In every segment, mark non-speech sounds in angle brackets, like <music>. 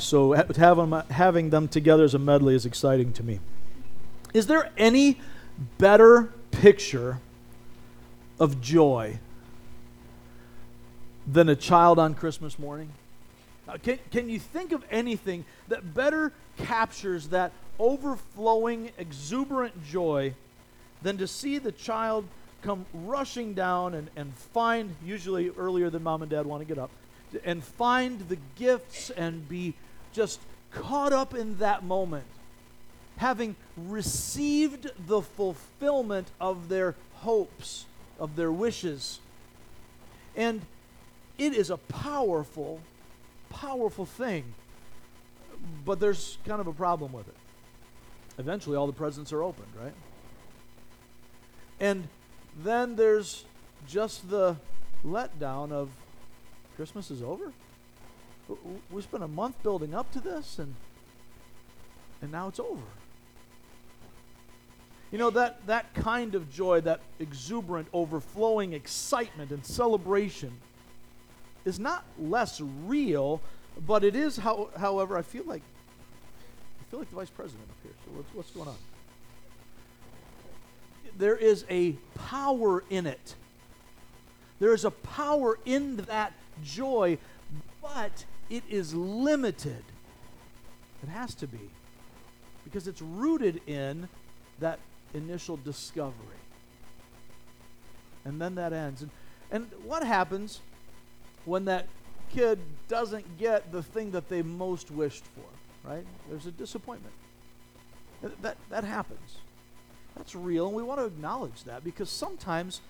So having them, having them together as a medley is exciting to me. Is there any better picture of joy than a child on Christmas morning? Uh, can, can you think of anything that better captures that overflowing, exuberant joy than to see the child come rushing down and, and find, usually earlier than mom and dad want to get up, and find the gifts and be just caught up in that moment, having received the fulfillment of their hopes, of their wishes. And it is a powerful, powerful thing. But there's kind of a problem with it. Eventually, all the presents are opened, right? And then there's just the letdown of Christmas is over. We spent a month building up to this, and and now it's over. You know that that kind of joy, that exuberant, overflowing excitement and celebration, is not less real, but it is. How, however, I feel like I feel like the vice president up here. So what's, what's going on? There is a power in it. There is a power in that joy, but it is limited. It has to be. Because it's rooted in that initial discovery. And then that ends. And, and what happens when that kid doesn't get the thing that they most wished for, right? There's a disappointment. That, that, that happens. That's real, and we want to acknowledge that because sometimes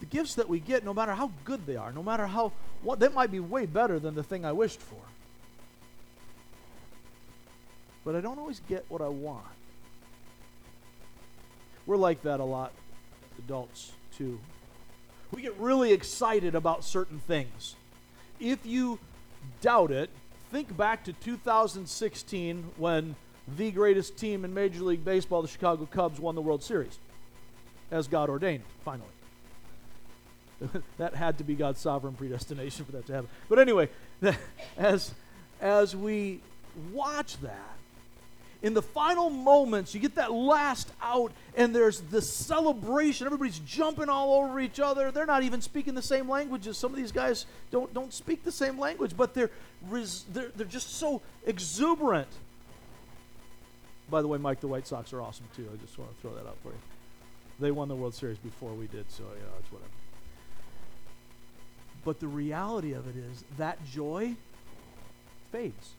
the gifts that we get, no matter how good they are, no matter how what they might be way better than the thing I wished for. But I don't always get what I want. We're like that a lot, adults too. We get really excited about certain things. If you doubt it, think back to 2016 when the greatest team in Major League Baseball, the Chicago Cubs, won the World Series as God ordained, finally. <laughs> that had to be God's sovereign predestination for that to happen. But anyway, <laughs> as, as we watch that, in the final moments, you get that last out, and there's this celebration. Everybody's jumping all over each other. They're not even speaking the same languages. Some of these guys don't, don't speak the same language, but they're, res, they're, they're just so exuberant. By the way, Mike, the White Sox are awesome too. I just want to throw that out for you. They won the World Series before we did, so yeah, it's whatever. But the reality of it is that joy fades.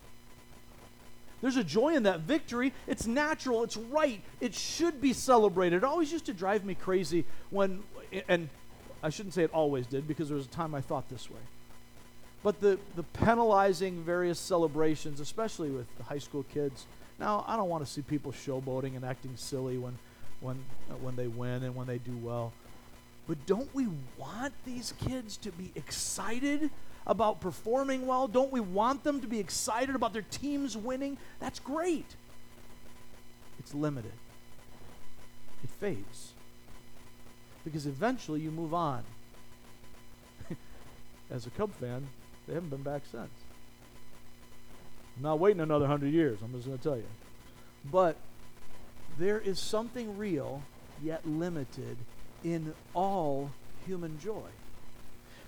There's a joy in that victory. It's natural, it's right, it should be celebrated. It always used to drive me crazy when, and I shouldn't say it always did because there was a time I thought this way. But the, the penalizing various celebrations, especially with the high school kids. Now, I don't want to see people showboating and acting silly when, when, when they win and when they do well. But don't we want these kids to be excited about performing well? Don't we want them to be excited about their teams winning? That's great. It's limited, it fades. Because eventually you move on. <laughs> As a Cub fan, they haven't been back since. I'm not waiting another hundred years, I'm just going to tell you. But there is something real, yet limited in all human joy.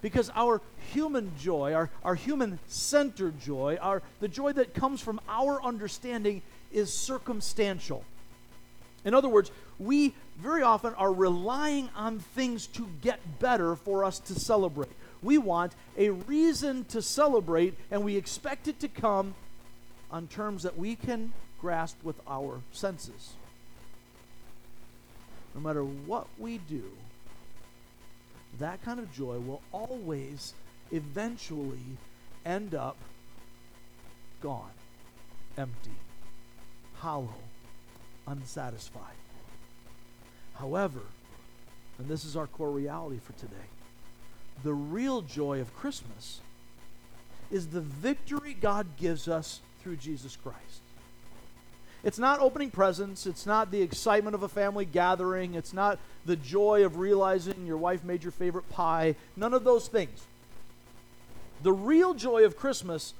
Because our human joy, our, our human centered joy, our, the joy that comes from our understanding is circumstantial. In other words, we very often are relying on things to get better for us to celebrate. We want a reason to celebrate, and we expect it to come on terms that we can grasp with our senses no matter what we do, that kind of joy will always eventually end up gone, empty, hollow, unsatisfied. However, and this is our core reality for today, the real joy of Christmas is the victory God gives us through Jesus Christ. It's not opening presents. It's not the excitement of a family gathering. It's not the joy of realizing your wife made your favorite pie. None of those things. The real joy of Christmas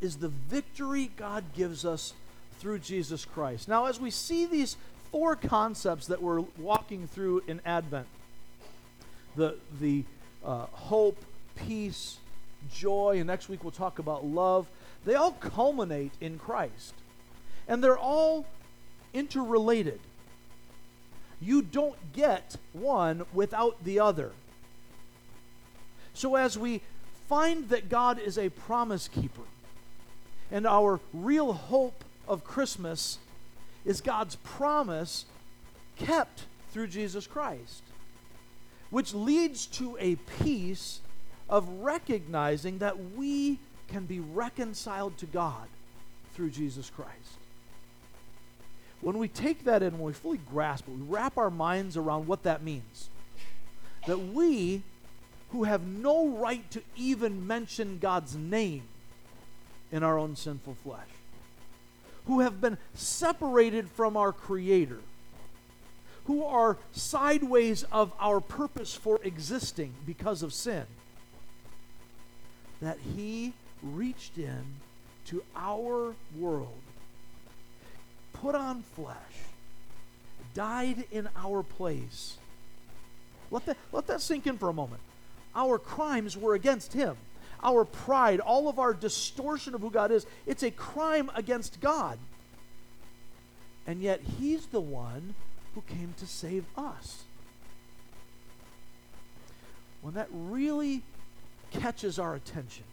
is the victory God gives us through Jesus Christ. Now, as we see these four concepts that we're walking through in Advent the, the uh, hope, peace, joy, and next week we'll talk about love they all culminate in Christ. And they're all interrelated. You don't get one without the other. So, as we find that God is a promise keeper, and our real hope of Christmas is God's promise kept through Jesus Christ, which leads to a peace of recognizing that we can be reconciled to God through Jesus Christ. When we take that in, when we fully grasp it, we wrap our minds around what that means. That we, who have no right to even mention God's name in our own sinful flesh, who have been separated from our Creator, who are sideways of our purpose for existing because of sin, that He reached in to our world, put on flesh, died in our place. Let that, let that sink in for a moment. Our crimes were against him. Our pride, all of our distortion of who God is, it's a crime against God. And yet, he's the one who came to save us. When that really catches our attention,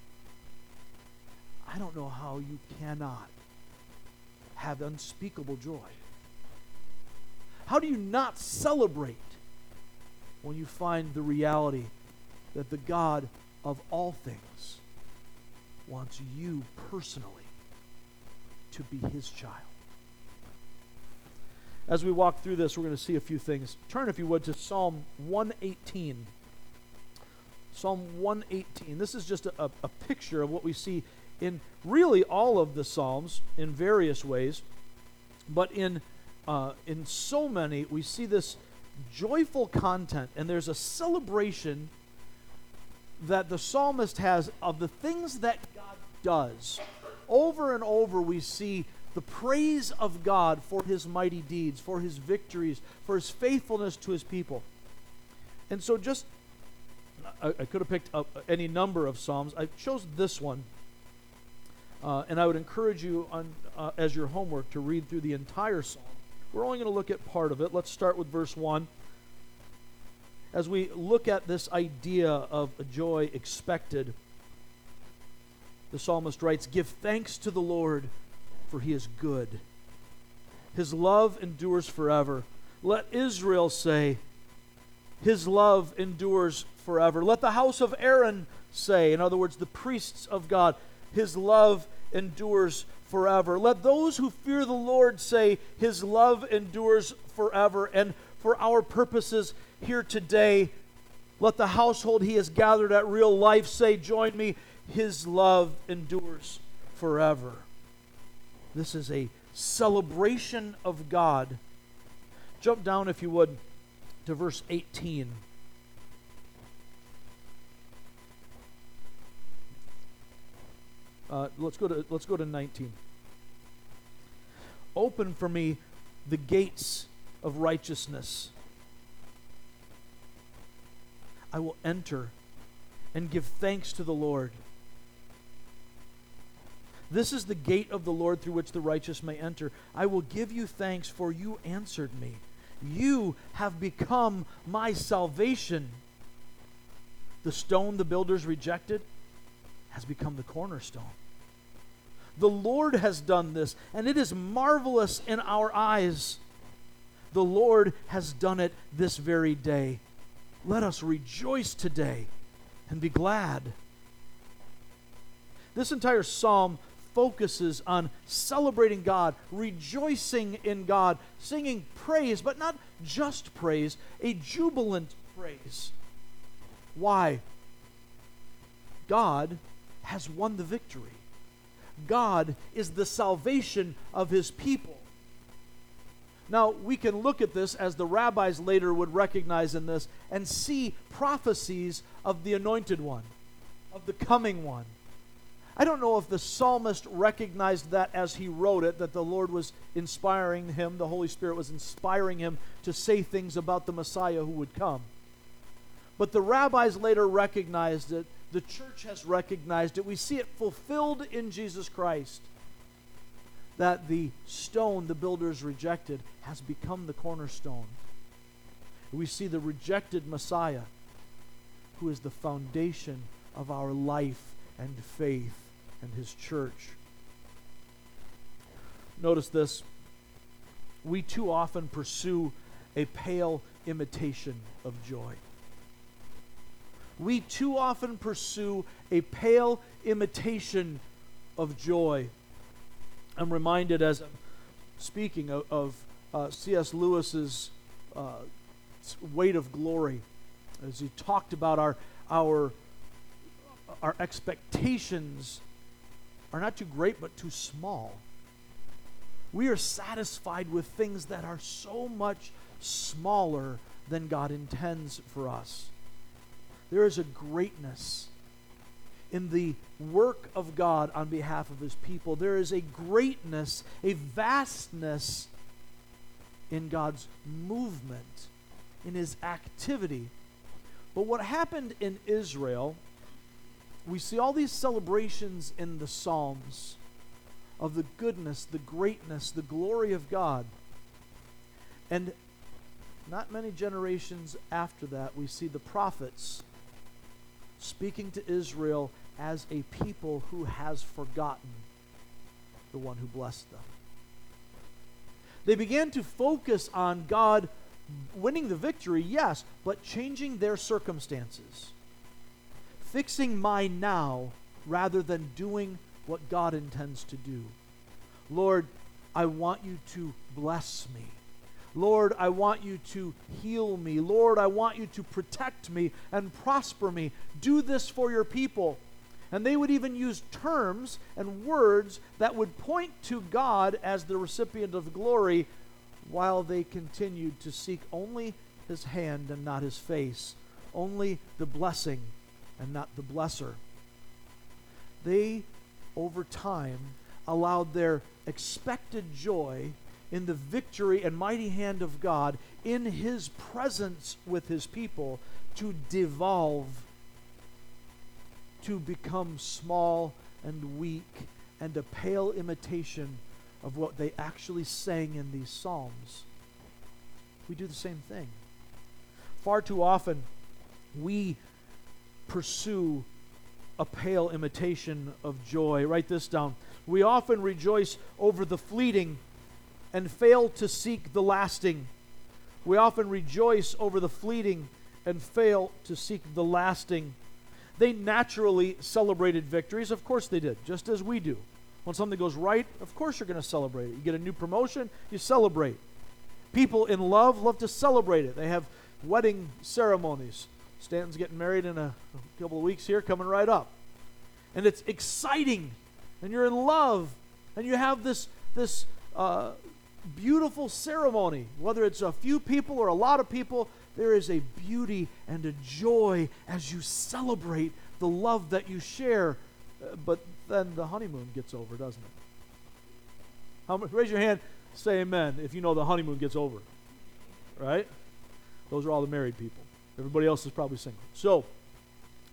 I don't know how you cannot have unspeakable joy. How do you not celebrate when you find the reality that the God of all things wants you personally to be his child? As we walk through this, we're going to see a few things. Turn, if you would, to Psalm 118. Psalm 118. This is just a, a, picture of what we see in really all of the Psalms in various ways, but in, uh, in so many, we see this joyful content, and there's a celebration that the psalmist has of the things that God does. Over and over, we see the praise of God for his mighty deeds, for his victories, for his faithfulness to his people. And so, just I, I could have picked up any number of Psalms. I chose this one uh, and I would encourage you, on, uh, as your homework, to read through the entire psalm. We're only going to look at part of it. Let's start with verse 1. As we look at this idea of a joy expected, the psalmist writes Give thanks to the Lord, for he is good. His love endures forever. Let Israel say, His love endures forever. Let the house of Aaron say, in other words, the priests of God, His love endures forever. Let those who fear the Lord say, His love endures forever. And for our purposes here today, let the household He has gathered at real life say, Join me, His love endures forever. This is a celebration of God. Jump down, if you would, to verse 18. Uh, let's go to let's go to 19. Open for me the gates of righteousness. I will enter and give thanks to the Lord. This is the gate of the Lord through which the righteous may enter. I will give you thanks, for you answered me. You have become my salvation. The stone the builders rejected has become the cornerstone. The Lord has done this, and it is marvelous in our eyes. The Lord has done it this very day. Let us rejoice today and be glad. This entire psalm focuses on celebrating God, rejoicing in God, singing praise, but not just praise, a jubilant praise. Why? God has won the victory. God is the salvation of his people. Now, we can look at this as the rabbis later would recognize in this and see prophecies of the anointed one, of the coming one. I don't know if the psalmist recognized that as he wrote it, that the Lord was inspiring him, the Holy Spirit was inspiring him to say things about the Messiah who would come. But the rabbis later recognized it. The church has recognized it. We see it fulfilled in Jesus Christ. That the stone the builders rejected has become the cornerstone. We see the rejected Messiah, who is the foundation of our life and faith and his church. Notice this. We too often pursue a pale imitation of joy. We too often pursue a pale imitation of joy. I'm reminded as I'm speaking of, of uh, C.S. Lewis's uh, weight of glory, as he talked about our, our, our expectations are not too great but too small. We are satisfied with things that are so much smaller than God intends for us. There is a greatness in the work of God on behalf of his people. There is a greatness, a vastness in God's movement, in his activity. But what happened in Israel we see all these celebrations in the Psalms of the goodness, the greatness, the glory of God. And not many generations after that, we see the prophets speaking to Israel as a people who has forgotten the one who blessed them. They began to focus on God winning the victory, yes, but changing their circumstances fixing my now rather than doing what God intends to do. Lord, I want you to bless me. Lord, I want you to heal me. Lord, I want you to protect me and prosper me. Do this for your people. And they would even use terms and words that would point to God as the recipient of glory while they continued to seek only his hand and not his face, only the blessing and not the blesser. They, over time, allowed their expected joy in the victory and mighty hand of God in His presence with His people to devolve, to become small and weak and a pale imitation of what they actually sang in these Psalms. We do the same thing. Far too often, we pursue a pale imitation of joy. Write this down. We often rejoice over the fleeting and fail to seek the lasting. We often rejoice over the fleeting and fail to seek the lasting. They naturally celebrated victories. Of course they did, just as we do. When something goes right, of course you're going to celebrate it. You get a new promotion, you celebrate. People in love love to celebrate it. They have wedding ceremonies. Stanton's getting married in a, couple of weeks here, coming right up. And it's exciting, and you're in love, and you have this, this uh, beautiful ceremony. Whether it's a few people or a lot of people, there is a beauty and a joy as you celebrate the love that you share. Uh, but then the honeymoon gets over, doesn't it? How, raise your hand, say amen if you know the honeymoon gets over. Right? Those are all the married people. Everybody else is probably single. So,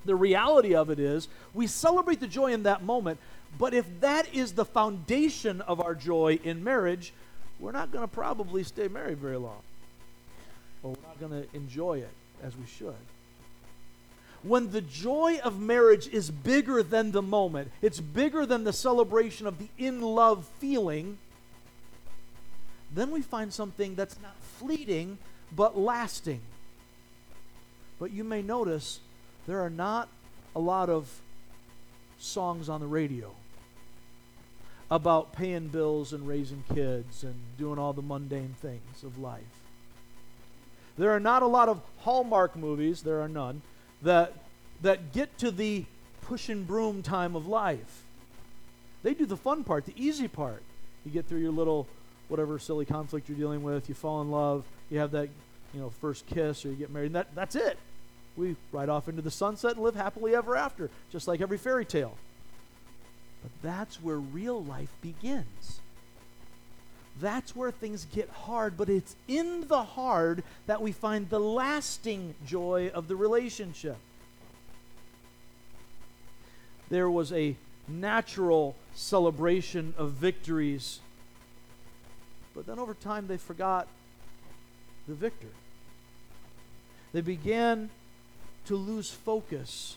the reality of it is we celebrate the joy in that moment, but if that is the foundation of our joy in marriage, we're not going to probably stay married very long. Or we're not going to enjoy it as we should. When the joy of marriage is bigger than the moment, it's bigger than the celebration of the in love feeling, then we find something that's not fleeting but lasting. But you may notice there are not a lot of songs on the radio about paying bills and raising kids and doing all the mundane things of life. There are not a lot of Hallmark movies, there are none, that, that get to the push and broom time of life. They do the fun part, the easy part. You get through your little, whatever silly conflict you're dealing with, you fall in love, you have that, you know, first kiss, or you get married, and that, that's it we ride off into the sunset and live happily ever after, just like every fairy tale. But that's where real life begins. That's where things get hard, but it's in the hard that we find the lasting joy of the relationship. There was a natural celebration of victories, but then over time they forgot the victor. They began to lose focus.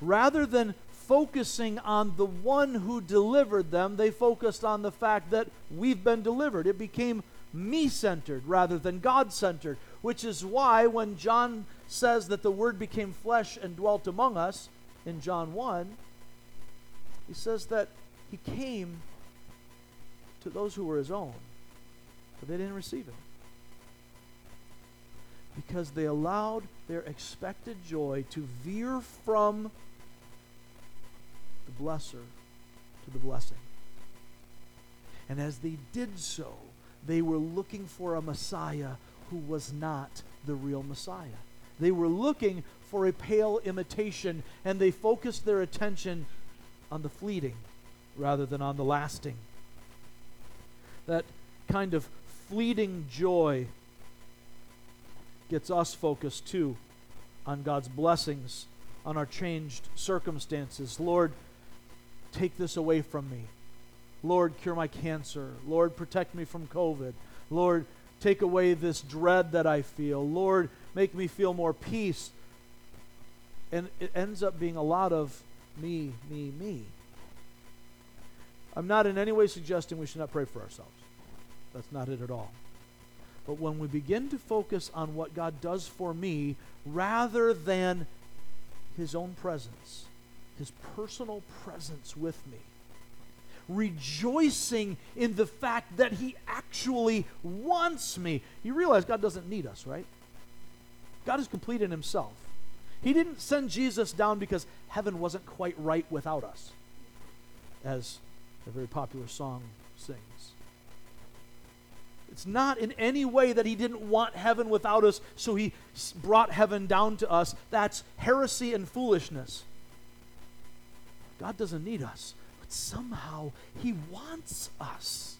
Rather than focusing on the one who delivered them, they focused on the fact that we've been delivered. It became me centered rather than God centered, which is why when John says that the Word became flesh and dwelt among us in John 1, he says that he came to those who were his own, but they didn't receive him because they allowed their expected joy to veer from blesser to the blessing. And as they did so, they were looking for a Messiah who was not the real Messiah. They were looking for a pale imitation, and they focused their attention on the fleeting rather than on the lasting. That kind of fleeting joy gets us focused too on God's blessings, on our changed circumstances. Lord, take this away from me. Lord, cure my cancer. Lord, protect me from COVID. Lord, take away this dread that I feel. Lord, make me feel more peace. And it ends up being a lot of me, me, me. I'm not in any way suggesting we should not pray for ourselves. That's not it at all. But when we begin to focus on what God does for me rather than His own presence, His personal presence with me, rejoicing in the fact that He actually wants me. You realize God doesn't need us, right? God is complete in Himself. He didn't send Jesus down because heaven wasn't quite right without us, as a very popular song sings. It's not in any way that he didn't want heaven without us, so he brought heaven down to us. That's heresy and foolishness. God doesn't need us, but somehow he wants us.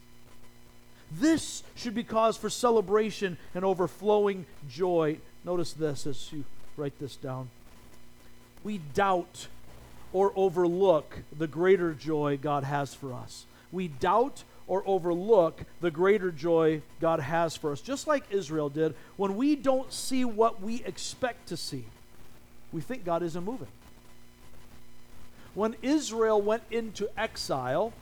This should be cause for celebration and overflowing joy. Notice this as you write this down. We doubt or overlook the greater joy God has for us. We doubt or overlook the greater joy God has for us. Just like Israel did, when we don't see what we expect to see, we think God isn't moving. When Israel went into exile,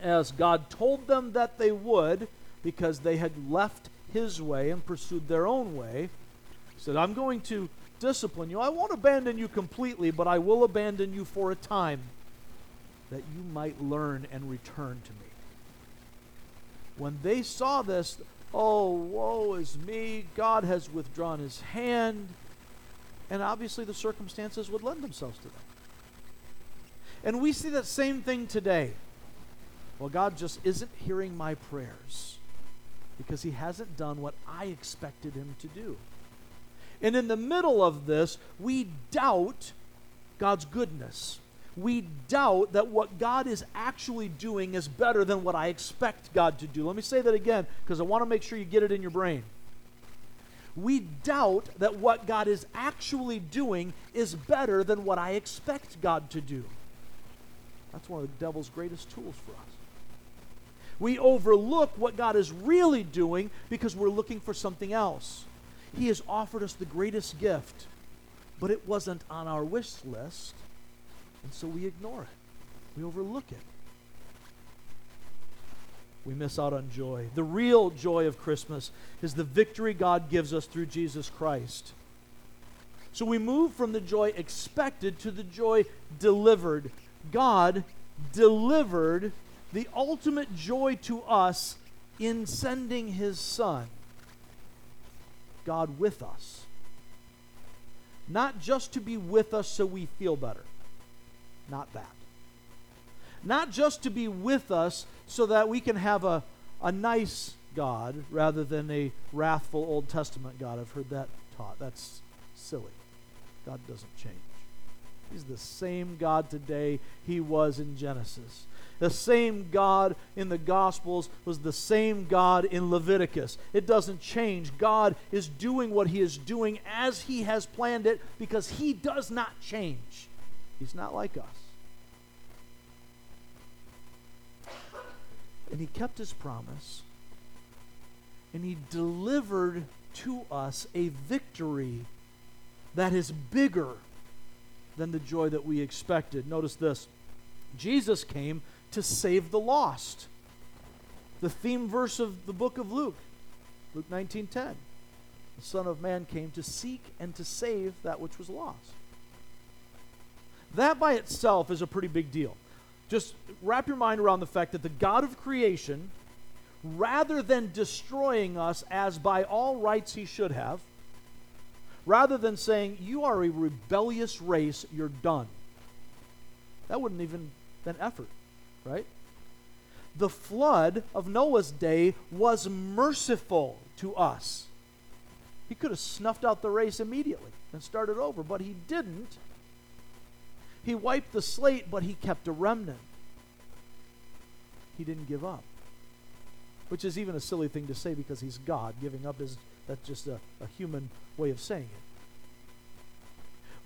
as God told them that they would, because they had left his way and pursued their own way, he said, I'm going to discipline you. I won't abandon you completely, but I will abandon you for a time that you might learn and return to me. When they saw this, oh, woe is me, God has withdrawn his hand. And obviously, the circumstances would lend themselves to that. And we see that same thing today. Well, God just isn't hearing my prayers because he hasn't done what I expected him to do. And in the middle of this, we doubt God's goodness we doubt that what God is actually doing is better than what I expect God to do. Let me say that again because I want to make sure you get it in your brain. We doubt that what God is actually doing is better than what I expect God to do. That's one of the devil's greatest tools for us. We overlook what God is really doing because we're looking for something else. He has offered us the greatest gift, but it wasn't on our wish list. And so we ignore it, we overlook it. We miss out on joy. The real joy of Christmas is the victory God gives us through Jesus Christ. So we move from the joy expected to the joy delivered. God delivered the ultimate joy to us in sending his Son. God with us. Not just to be with us so we feel better. Not that. Not just to be with us so that we can have a, a nice God rather than a wrathful Old Testament God. I've heard that taught. That's silly. God doesn't change. He's the same God today he was in Genesis. The same God in the Gospels was the same God in Leviticus. It doesn't change. God is doing what he is doing as he has planned it because he does not change. He's not like us. And he kept his promise. And he delivered to us a victory that is bigger than the joy that we expected. Notice this Jesus came to save the lost. The theme verse of the book of Luke, Luke 19:10. The Son of Man came to seek and to save that which was lost. That by itself is a pretty big deal. Just wrap your mind around the fact that the God of creation, rather than destroying us as by all rights he should have, rather than saying, You are a rebellious race, you're done. That wouldn't even been an effort right? The flood of Noah's day was merciful to us. He could have snuffed out the race immediately and started over, but he didn't. He wiped the slate, but he kept a remnant. He didn't give up. Which is even a silly thing to say because he's God. Giving up is that's just a, a human way of saying it.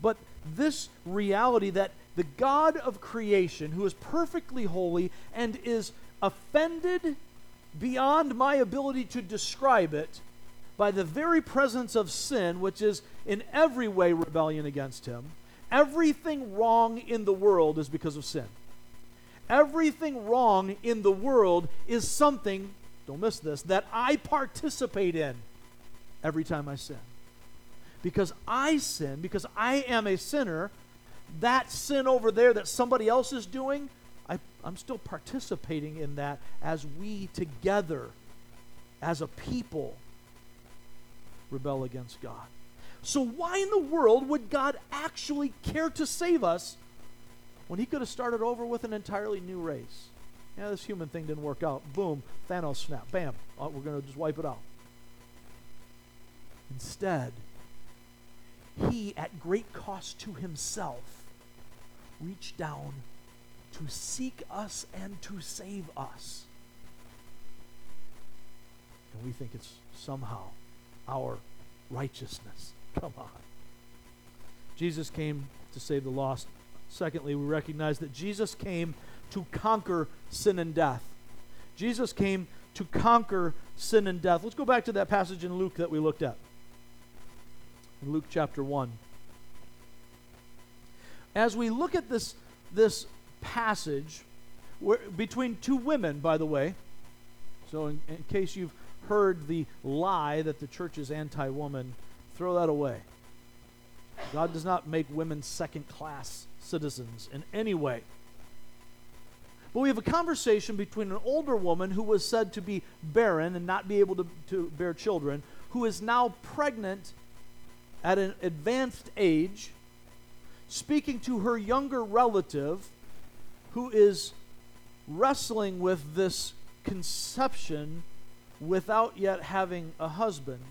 But this reality that the God of creation, who is perfectly holy and is offended beyond my ability to describe it by the very presence of sin, which is in every way rebellion against him, everything wrong in the world is because of sin. Everything wrong in the world is something, don't miss this, that I participate in every time I sin because I sin, because I am a sinner, that sin over there that somebody else is doing, I, I'm still participating in that as we together, as a people, rebel against God. So, why in the world would God actually care to save us when He could have started over with an entirely new race? Yeah, this human thing didn't work out. Boom, Thanos snap, bam, oh, we're going to just wipe it out. Instead, he, at great cost to himself, reached down to seek us and to save us. And we think it's somehow our righteousness. Come on. Jesus came to save the lost. Secondly, we recognize that Jesus came to conquer sin and death. Jesus came to conquer sin and death. Let's go back to that passage in Luke that we looked at in Luke chapter 1. As we look at this, this passage, between two women, by the way, so in, in case you've heard the lie that the church is anti woman, throw that away. God does not make women second class citizens in any way. But we have a conversation between an older woman who was said to be barren and not be able to, to bear children, who is now pregnant at an advanced age, speaking to her younger relative who is wrestling with this conception without yet having a husband.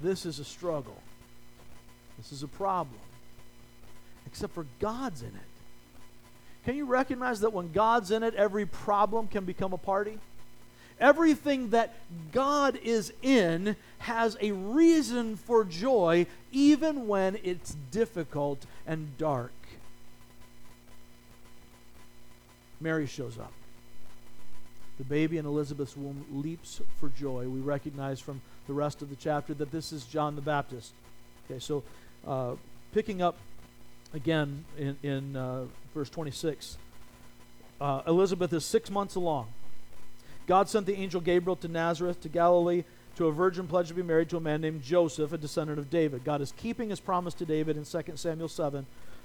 This is a struggle. This is a problem. Except for God's in it. Can you recognize that when God's in it, every problem can become a party? Everything that God is in has a reason for joy, even when it's difficult and dark. Mary shows up. The baby in Elizabeth's womb leaps for joy. We recognize from the rest of the chapter that this is John the Baptist. Okay, so uh, picking up again in, in uh, verse 26, uh, Elizabeth is six months along. God sent the angel Gabriel to Nazareth, to Galilee, to a virgin pledged to be married to a man named Joseph, a descendant of David. God is keeping his promise to David in 2 Samuel 7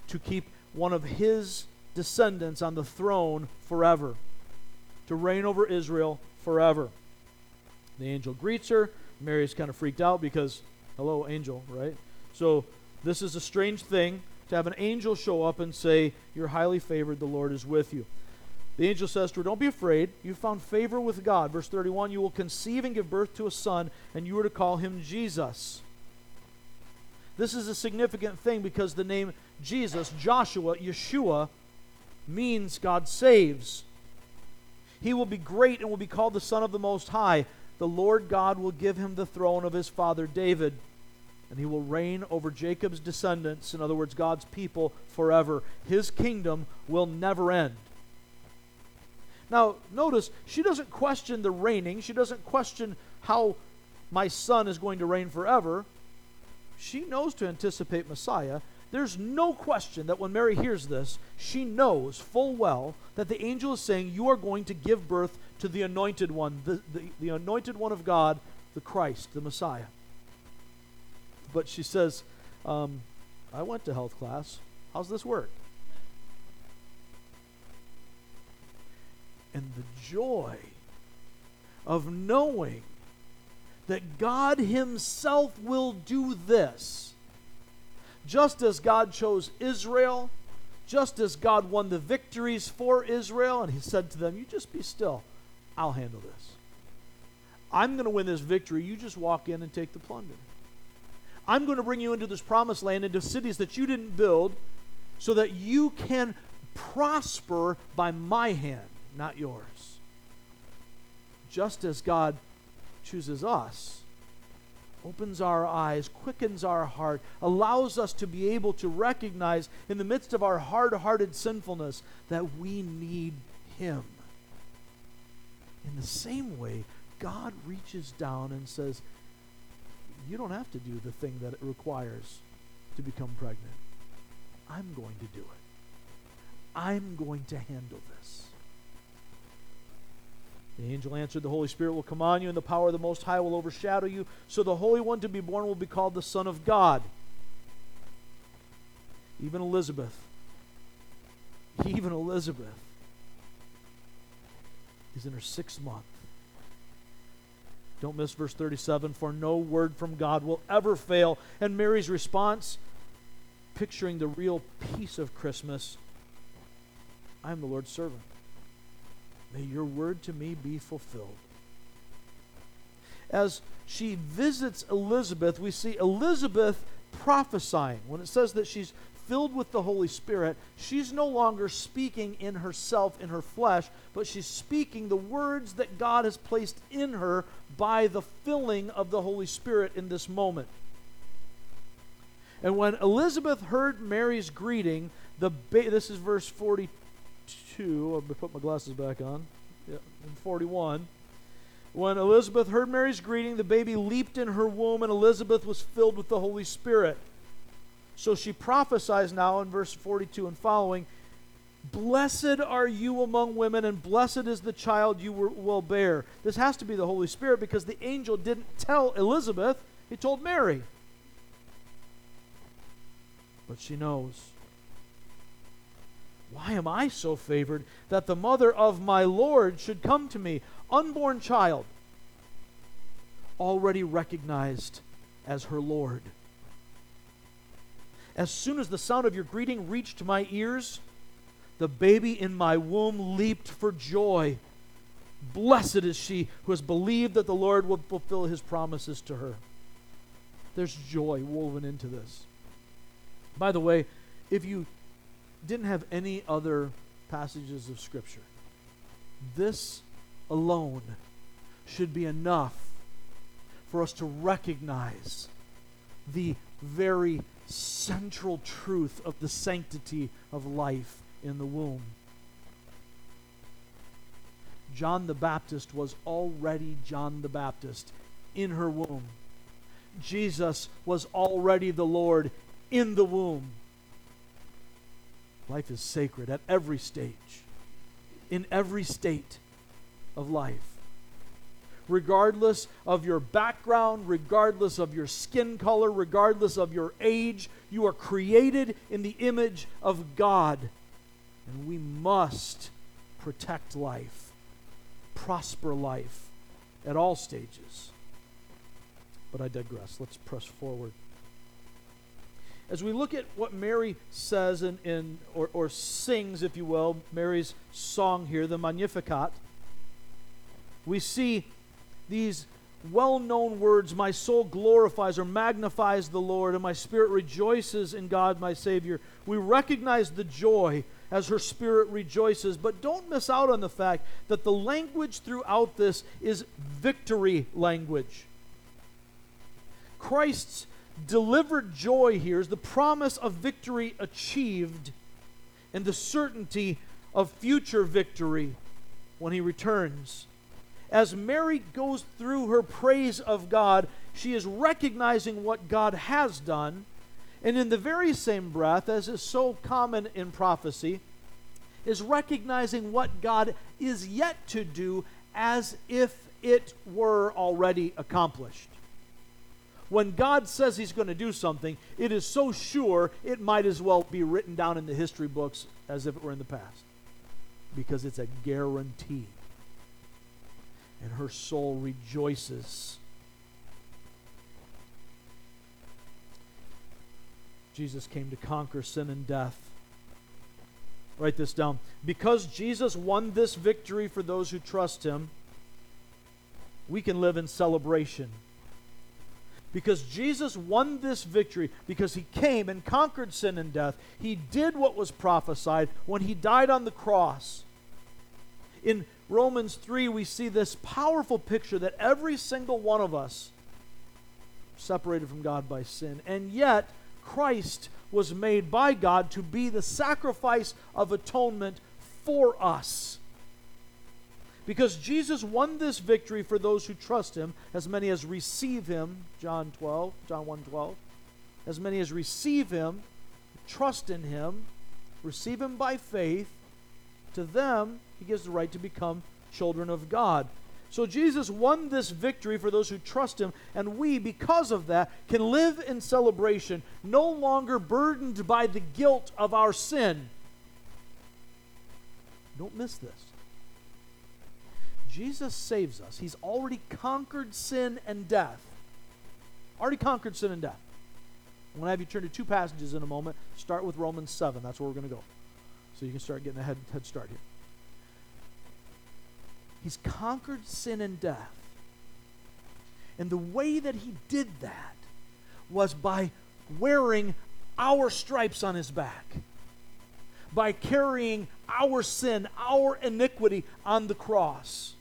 to keep one of his descendants on the throne forever, to reign over Israel forever. The angel greets her. Mary's kind of freaked out because, hello, angel, right? So, this is a strange thing to have an angel show up and say, You're highly favored, the Lord is with you. The angel says to her, Don't be afraid. You found favor with God. Verse 31 You will conceive and give birth to a son, and you are to call him Jesus. This is a significant thing because the name Jesus, Joshua, Yeshua, means God saves. He will be great and will be called the Son of the Most High. The Lord God will give him the throne of his father David, and he will reign over Jacob's descendants, in other words, God's people, forever. His kingdom will never end. Now, notice, she doesn't question the reigning. She doesn't question how my son is going to reign forever. She knows to anticipate Messiah. There's no question that when Mary hears this, she knows full well that the angel is saying, You are going to give birth to the anointed one, the, the, the anointed one of God, the Christ, the Messiah. But she says, um, I went to health class. How's this work? And the joy of knowing that God Himself will do this. Just as God chose Israel, just as God won the victories for Israel, and He said to them, You just be still, I'll handle this. I'm going to win this victory. You just walk in and take the plunder. I'm going to bring you into this promised land, into cities that you didn't build, so that you can prosper by my hand, not yours. Just as God chooses us, opens our eyes, quickens our heart, allows us to be able to recognize in the midst of our hard hearted sinfulness that we need Him. In the same way, God reaches down and says, You don't have to do the thing that it requires to become pregnant. I'm going to do it. I'm going to handle this. The angel answered, The Holy Spirit will come on you, and the power of the Most High will overshadow you. So the Holy One to be born will be called the Son of God. Even Elizabeth, even Elizabeth is in her sixth month. Don't miss verse 37 for no word from God will ever fail. And Mary's response, picturing the real peace of Christmas I am the Lord's servant. May your word to me be fulfilled. As she visits Elizabeth, we see Elizabeth prophesying. When it says that she's filled with the Holy Spirit, she's no longer speaking in herself, in her flesh, but she's speaking the words that God has placed in her by the filling of the Holy Spirit in this moment. And when Elizabeth heard Mary's greeting, the ba- this is verse 42 42. I'll put my glasses back on. Yeah, in 41. When Elizabeth heard Mary's greeting, the baby leaped in her womb, and Elizabeth was filled with the Holy Spirit. So she prophesies now in verse 42 and following Blessed are you among women, and blessed is the child you will bear. This has to be the Holy Spirit because the angel didn't tell Elizabeth, he told Mary. But she knows. Why am I so favored that the mother of my Lord should come to me, unborn child, already recognized as her Lord? As soon as the sound of your greeting reached my ears, the baby in my womb leaped for joy. Blessed is she who has believed that the Lord will fulfill his promises to her. There's joy woven into this. By the way, if you didn't have any other passages of Scripture. This alone should be enough for us to recognize the very central truth of the sanctity of life in the womb. John the Baptist was already John the Baptist in her womb. Jesus was already the Lord in the womb. Life is sacred at every stage, in every state of life. Regardless of your background, regardless of your skin color, regardless of your age, you are created in the image of God. And we must protect life, prosper life at all stages. But I digress. Let's press forward as we look at what Mary says in, in or, or sings, if you will, Mary's song here, the Magnificat, we see these well known words My soul glorifies or magnifies the Lord, and my spirit rejoices in God my Savior. We recognize the joy as her spirit rejoices, but don't miss out on the fact that the language throughout this is victory language. Christ's delivered joy here is the promise of victory achieved and the certainty of future victory when he returns. As Mary goes through her praise of God, she is recognizing what God has done, and in the very same breath, as is so common in prophecy, is recognizing what God is yet to do as if it were already accomplished. When God says He's going to do something, it is so sure it might as well be written down in the history books as if it were in the past because it's a guarantee. And her soul rejoices. Jesus came to conquer sin and death. Write this down. Because Jesus won this victory for those who trust him, we can live in celebration because Jesus won this victory because he came and conquered sin and death. He did what was prophesied when he died on the cross. In Romans 3, we see this powerful picture that every single one of us separated from God by sin, and yet Christ was made by God to be the sacrifice of atonement for us. Because Jesus won this victory for those who trust him, as many as receive him, John 12, John 1 12. As many as receive him, trust in him, receive him by faith, to them he gives the right to become children of God. So Jesus won this victory for those who trust him, and we, because of that, can live in celebration, no longer burdened by the guilt of our sin. Don't miss this. Jesus saves us. He's already conquered sin and death. Already conquered sin and death. I'm going to have you turn to two passages in a moment. Start with Romans 7. That's where we're going to go. So you can start getting a head, head start here. He's conquered sin and death. And the way that he did that was by wearing our stripes on his back, by carrying our sin, our iniquity on the cross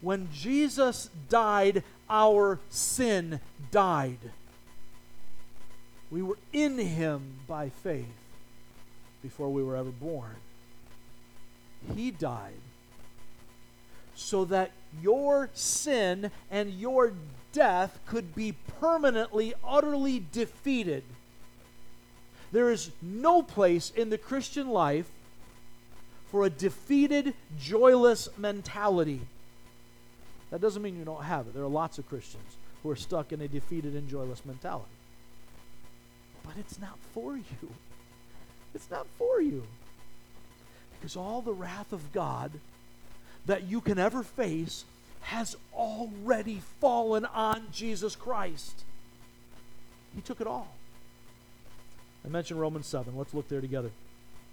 when Jesus died, our sin died. We were in him by faith before we were ever born. He died so that your sin and your death could be permanently, utterly defeated. There is no place in the Christian life for a defeated, joyless mentality. That doesn't mean you don't have it. There are lots of Christians who are stuck in a defeated and joyless mentality. But it's not for you. It's not for you. Because all the wrath of God that you can ever face has already fallen on Jesus Christ. He took it all. I mentioned Romans 7. Let's look there together.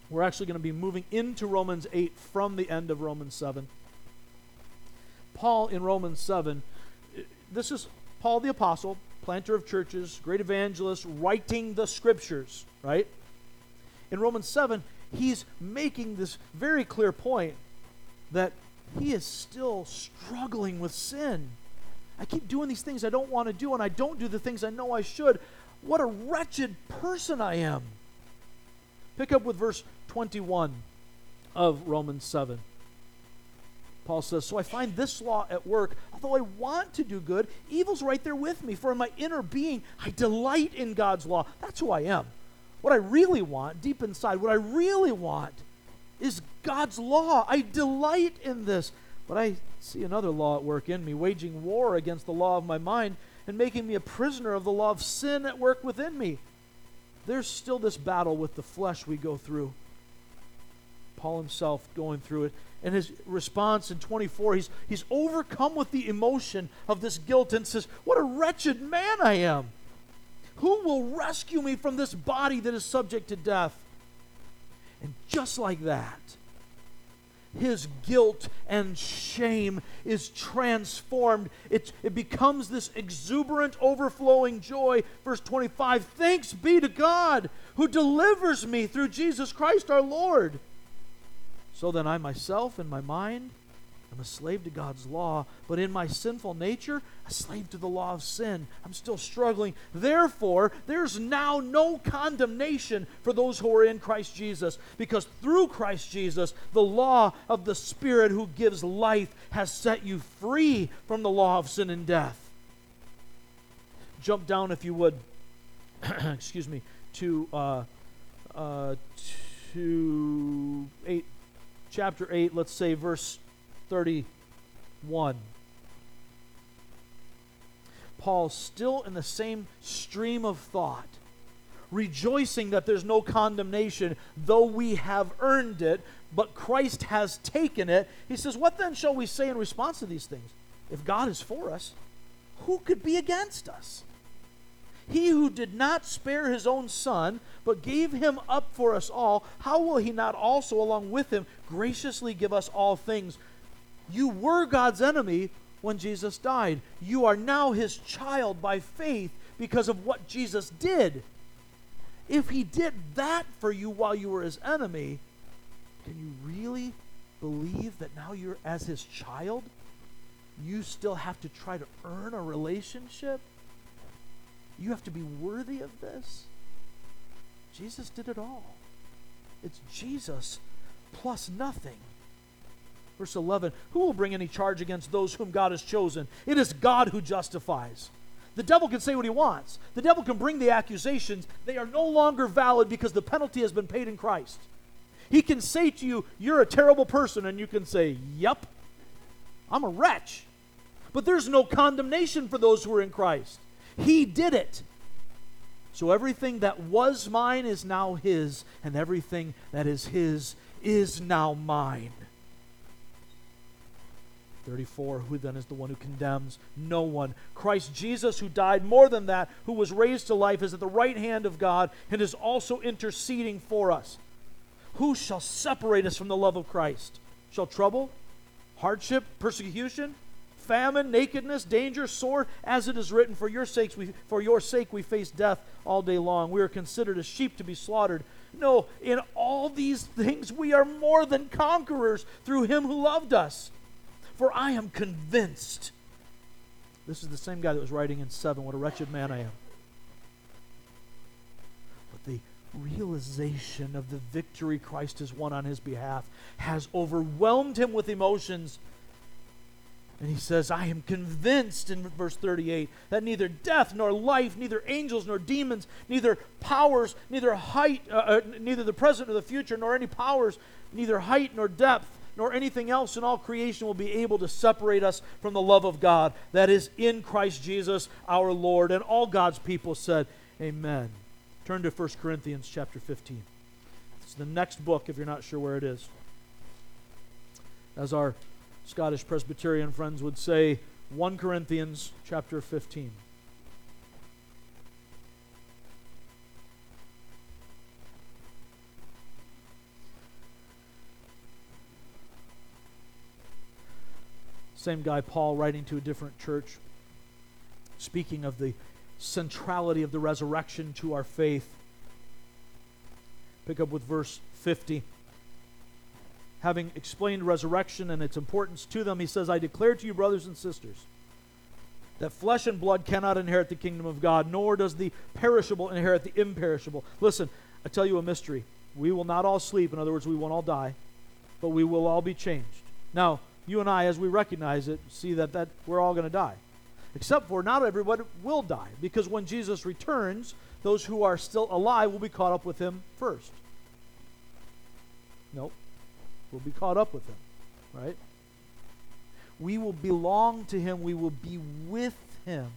We're actually going to be moving into Romans 8 from the end of Romans 7. Paul in Romans 7, this is Paul the Apostle, planter of churches, great evangelist, writing the scriptures, right? In Romans 7, he's making this very clear point that he is still struggling with sin. I keep doing these things I don't want to do, and I don't do the things I know I should. What a wretched person I am. Pick up with verse 21 of Romans 7. Paul says, So I find this law at work. Although I want to do good, evil's right there with me. For in my inner being, I delight in God's law. That's who I am. What I really want, deep inside, what I really want is God's law. I delight in this. But I see another law at work in me, waging war against the law of my mind and making me a prisoner of the law of sin at work within me. There's still this battle with the flesh we go through. Paul himself going through it and his response in 24, he's, he's overcome with the emotion of this guilt and says, What a wretched man I am! Who will rescue me from this body that is subject to death? And just like that, his guilt and shame is transformed. It, it becomes this exuberant, overflowing joy. Verse 25 Thanks be to God who delivers me through Jesus Christ our Lord. So then, I myself, in my mind, I'm a slave to God's law, but in my sinful nature, a slave to the law of sin. I'm still struggling. Therefore, there's now no condemnation for those who are in Christ Jesus, because through Christ Jesus, the law of the Spirit who gives life has set you free from the law of sin and death. Jump down, if you would, <clears throat> excuse me, to, uh, uh, to eight, chapter 8, let's say verse 31. Paul, still in the same stream of thought, rejoicing that there's no condemnation, though we have earned it, but Christ has taken it. He says, What then shall we say in response to these things? If God is for us, who could be against us? He who did not spare his own son, but gave him up for us all, how will he not also, along with him, graciously give us all things? You were God's enemy when Jesus died. You are now his child by faith because of what Jesus did. If he did that for you while you were his enemy, can you really believe that now you're as his child? You still have to try to earn a relationship? You have to be worthy of this? Jesus did it all. It's Jesus plus nothing. Verse 11 Who will bring any charge against those whom God has chosen? It is God who justifies. The devil can say what he wants. The devil can bring the accusations. They are no longer valid because the penalty has been paid in Christ. He can say to you, You're a terrible person, and you can say, Yep, I'm a wretch. But there's no condemnation for those who are in Christ. He did it. So everything that was mine is now his, and everything that is his is now mine. 34 Who then is the one who condemns? No one. Christ Jesus, who died more than that, who was raised to life, is at the right hand of God and is also interceding for us. Who shall separate us from the love of Christ? Shall trouble, hardship, persecution, famine, nakedness, danger, sword, as it is written, for your sakes we for your sake we face death all day long. We are considered as sheep to be slaughtered. No, in all these things we are more than conquerors through him who loved us. For I am convinced. This is the same guy that was writing in 7, What a wretched man I am. But the realization of the victory Christ has won on his behalf has overwhelmed him with emotions. And he says, I am convinced in verse 38 that neither death nor life, neither angels nor demons, neither powers, neither height, uh, uh, neither the present nor the future, nor any powers, neither height nor depth, nor anything else in all creation will be able to separate us from the love of God that is in Christ Jesus our Lord. And all God's people said, Amen. Turn to 1 Corinthians chapter 15. It's the next book if you're not sure where it is. As our Scottish Presbyterian friends would say, 1 Corinthians chapter 15. Same guy, Paul, writing to a different church, speaking of the centrality of the resurrection to our faith. Pick up with verse 50. Having explained resurrection and its importance to them, he says, I declare to you, brothers and sisters, that flesh and blood cannot inherit the kingdom of God, nor does the perishable inherit the imperishable. Listen, I tell you a mystery. We will not all sleep. In other words, we won't all die, but we will all be changed. Now, you and I, as we recognize it, see that, that we're all going to die. Except for not everybody will die, because when Jesus returns, those who are still alive will be caught up with him first. Nope. We'll be caught up with him, right? We will belong to him, we will be with him.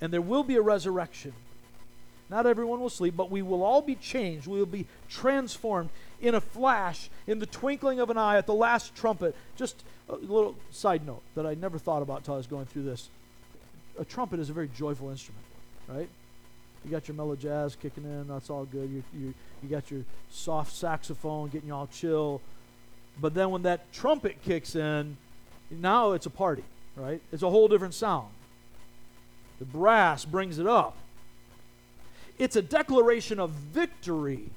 And there will be a resurrection. Not everyone will sleep, but we will all be changed. We will be transformed in a flash, in the twinkling of an eye, at the last trumpet. Just a little side note that I never thought about until I was going through this. A trumpet is a very joyful instrument, right? You got your mellow jazz kicking in, that's all good. You, you, you got your soft saxophone getting you all chill. But then when that trumpet kicks in, now it's a party, right? It's a whole different sound. The brass brings it up. It's a declaration of victory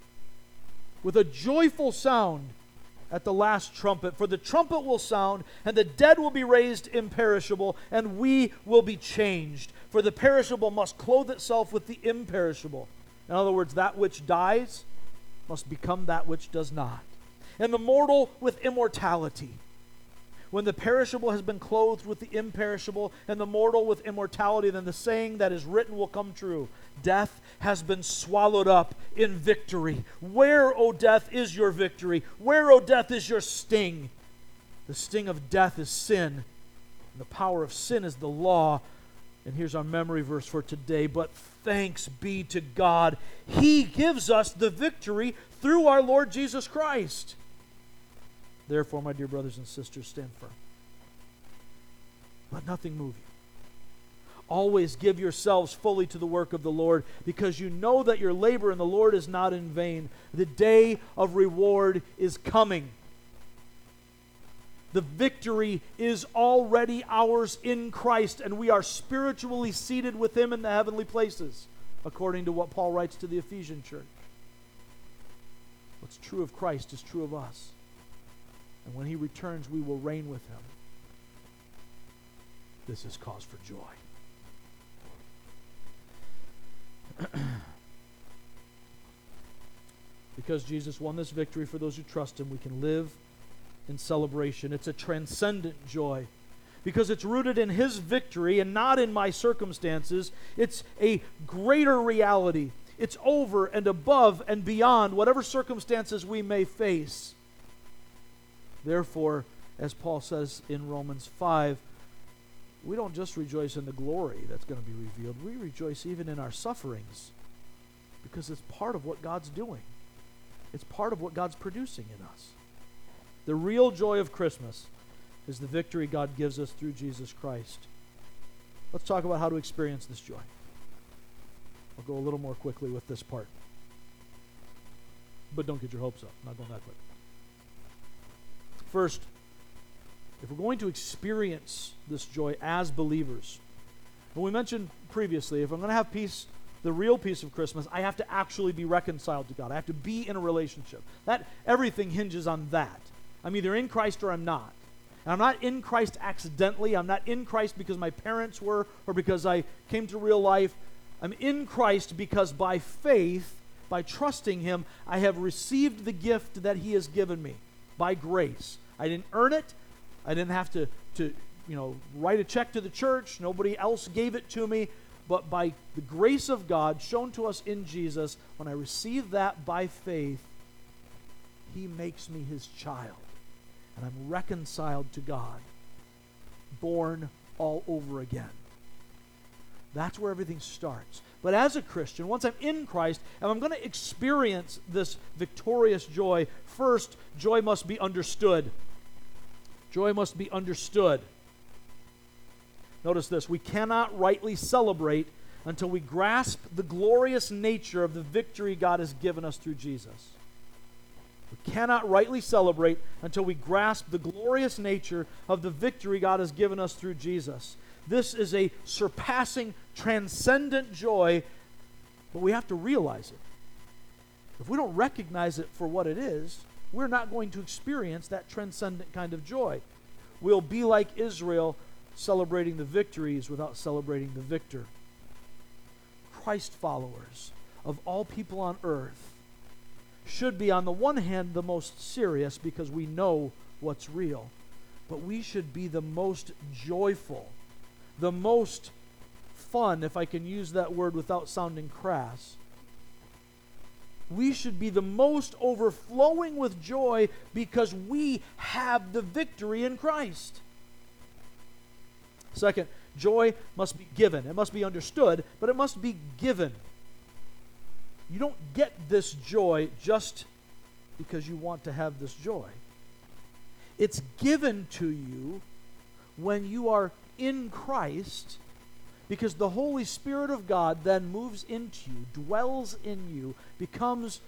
with a joyful sound at the last trumpet. For the trumpet will sound, and the dead will be raised imperishable, and we will be changed. For the perishable must clothe itself with the imperishable. In other words, that which dies must become that which does not. And the mortal with immortality. When the perishable has been clothed with the imperishable, and the mortal with immortality, then the saying that is written will come true Death has been swallowed up in victory. Where, O death, is your victory? Where, O death, is your sting? The sting of death is sin, and the power of sin is the law. And here's our memory verse for today. But thanks be to God, He gives us the victory through our Lord Jesus Christ. Therefore, my dear brothers and sisters, stand firm. Let nothing move you. Always give yourselves fully to the work of the Lord, because you know that your labor in the Lord is not in vain. The day of reward is coming. The victory is already ours in Christ, and we are spiritually seated with Him in the heavenly places, according to what Paul writes to the Ephesian church. What's true of Christ is true of us. And when he returns, we will reign with him. This is cause for joy. <clears throat> because Jesus won this victory for those who trust him, we can live in celebration. It's a transcendent joy because it's rooted in his victory and not in my circumstances. It's a greater reality. It's over and above and beyond whatever circumstances we may face. Therefore, as Paul says in Romans 5, we don't just rejoice in the glory that's going to be revealed, we rejoice even in our sufferings because it's part of what God's doing. It's part of what God's producing in us. The real joy of Christmas is the victory God gives us through Jesus Christ. Let's talk about how to experience this joy. I'll go a little more quickly with this part. But don't get your hopes up. I'm not going that quick. First, if we're going to experience this joy as believers, when we mentioned previously, if I'm going to have peace, the real peace of Christmas, I have to actually be reconciled to God. I have to be in a relationship. That everything hinges on that. I'm either in Christ or I'm not. And I'm not in Christ accidentally. I'm not in Christ because my parents were or because I came to real life. I'm in Christ because by faith, by trusting Him, I have received the gift that He has given me by grace. I didn't earn it. I didn't have to, to you know, write a check to the church. Nobody else gave it to me. But by the grace of God shown to us in Jesus, when I receive that by faith, He makes me His child. And I'm reconciled to God, born all over again. That's where everything starts. But as a Christian, once I'm in Christ and I'm going to experience this victorious joy, first, joy must be understood. Joy must be understood. Notice this we cannot rightly celebrate until we grasp the glorious nature of the victory God has given us through Jesus. We cannot rightly celebrate until we grasp the glorious nature of the victory God has given us through Jesus. This is a surpassing, transcendent joy, but we have to realize it. If we don't recognize it for what it is, we're not going to experience that transcendent kind of joy. We'll be like Israel, celebrating the victories without celebrating the victor. Christ followers of all people on earth should be, on the one hand, the most serious because we know what's real, but we should be the most joyful the most fun, if I can use that word without sounding crass. We should be the most overflowing with joy because we have the victory in Christ. Second, joy must be given. It must be understood, but it must be given. You don't get this joy just because you want to have this joy. It's given to you when you are in Christ because the Holy Spirit of God then moves into you, dwells in you, becomes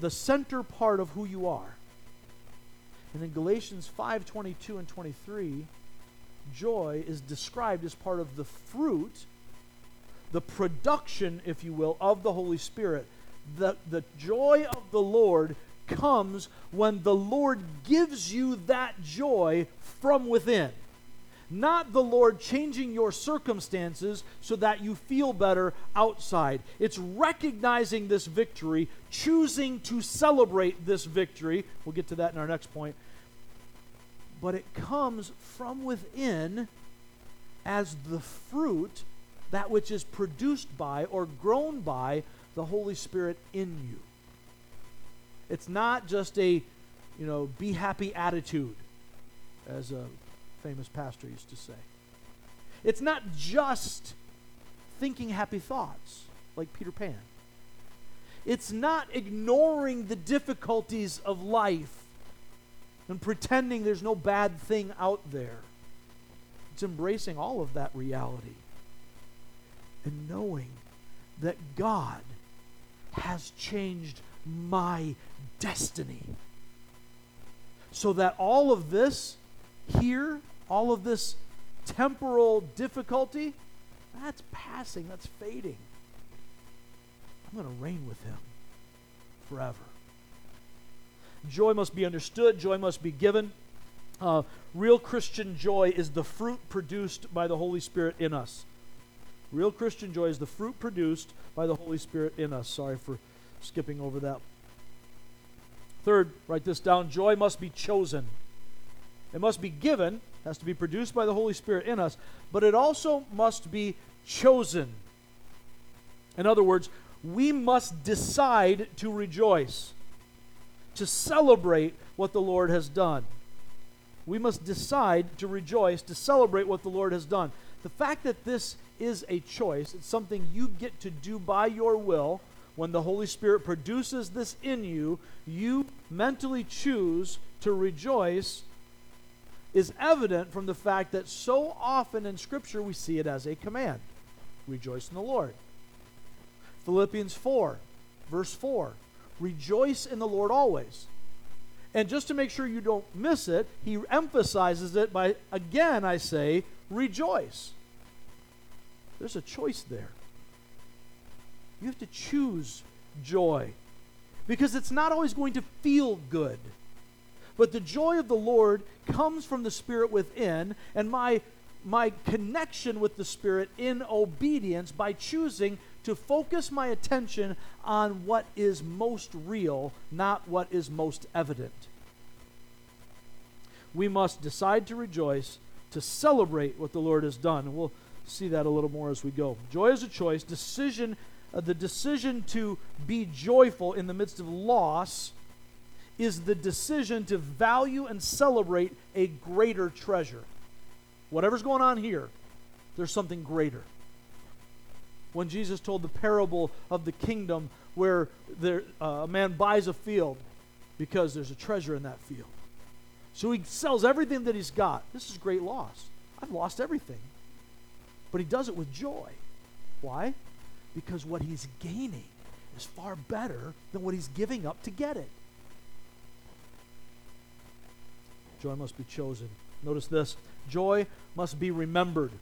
the center part of who you are. And in Galatians 5 22 and 23, joy is described as part of the fruit, the production, if you will, of the Holy Spirit. The, the joy of the Lord comes when the Lord gives you that joy from within. Not the Lord changing your circumstances so that you feel better outside. It's recognizing this victory, choosing to celebrate this victory. We'll get to that in our next point. But it comes from within as the fruit, that which is produced by or grown by the Holy Spirit in you. It's not just a, you know, be happy attitude, as a famous pastor used to say. It's not just thinking happy thoughts like Peter Pan. It's not ignoring the difficulties of life and pretending there's no bad thing out there. It's embracing all of that reality and knowing that God has changed my destiny. So that all of this here, all of this temporal difficulty, that's passing, that's fading. I'm going to reign with him forever. Joy must be understood, joy must be given. Uh, real Christian joy is the fruit produced by the Holy Spirit in us. Real Christian joy is the fruit produced by the Holy Spirit in us. Sorry for skipping over that. Third, write this down joy must be chosen. It must be given, has to be produced by the Holy Spirit in us, but it also must be chosen. In other words, we must decide to rejoice, to celebrate what the Lord has done. We must decide to rejoice, to celebrate what the Lord has done. The fact that this is a choice, it's something you get to do by your will. When the Holy Spirit produces this in you, you mentally choose to rejoice is evident from the fact that so often in Scripture we see it as a command rejoice in the Lord. Philippians 4, verse 4 rejoice in the Lord always. And just to make sure you don't miss it, he emphasizes it by, again, I say, rejoice. There's a choice there. You have to choose joy because it's not always going to feel good. But the joy of the Lord comes from the Spirit within, and my, my connection with the Spirit in obedience by choosing to focus my attention on what is most real, not what is most evident. We must decide to rejoice, to celebrate what the Lord has done. And we'll see that a little more as we go. Joy is a choice. Decision, uh, the decision to be joyful in the midst of loss is the decision to value and celebrate a greater treasure. Whatever's going on here, there's something greater. When Jesus told the parable of the kingdom where there, uh, a man buys a field because there's a treasure in that field. So he sells everything that he's got. This is great loss. I've lost everything. But he does it with joy. Why? Because what he's gaining is far better than what he's giving up to get it. Joy must be chosen. Notice this joy must be remembered.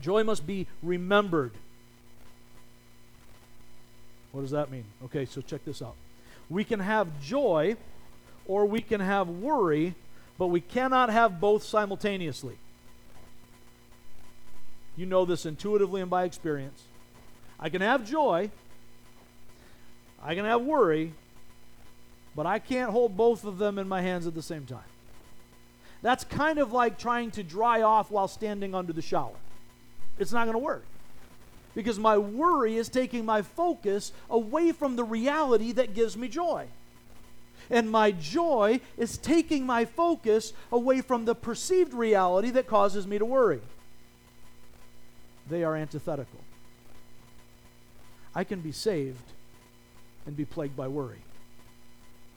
Joy must be remembered. What does that mean? Okay, so check this out. We can have joy or we can have worry, but we cannot have both simultaneously. You know this intuitively and by experience. I can have joy, I can have worry, but I can't hold both of them in my hands at the same time. That's kind of like trying to dry off while standing under the shower. It's not going to work. Because my worry is taking my focus away from the reality that gives me joy. And my joy is taking my focus away from the perceived reality that causes me to worry. They are antithetical. I can be saved and be plagued by worry,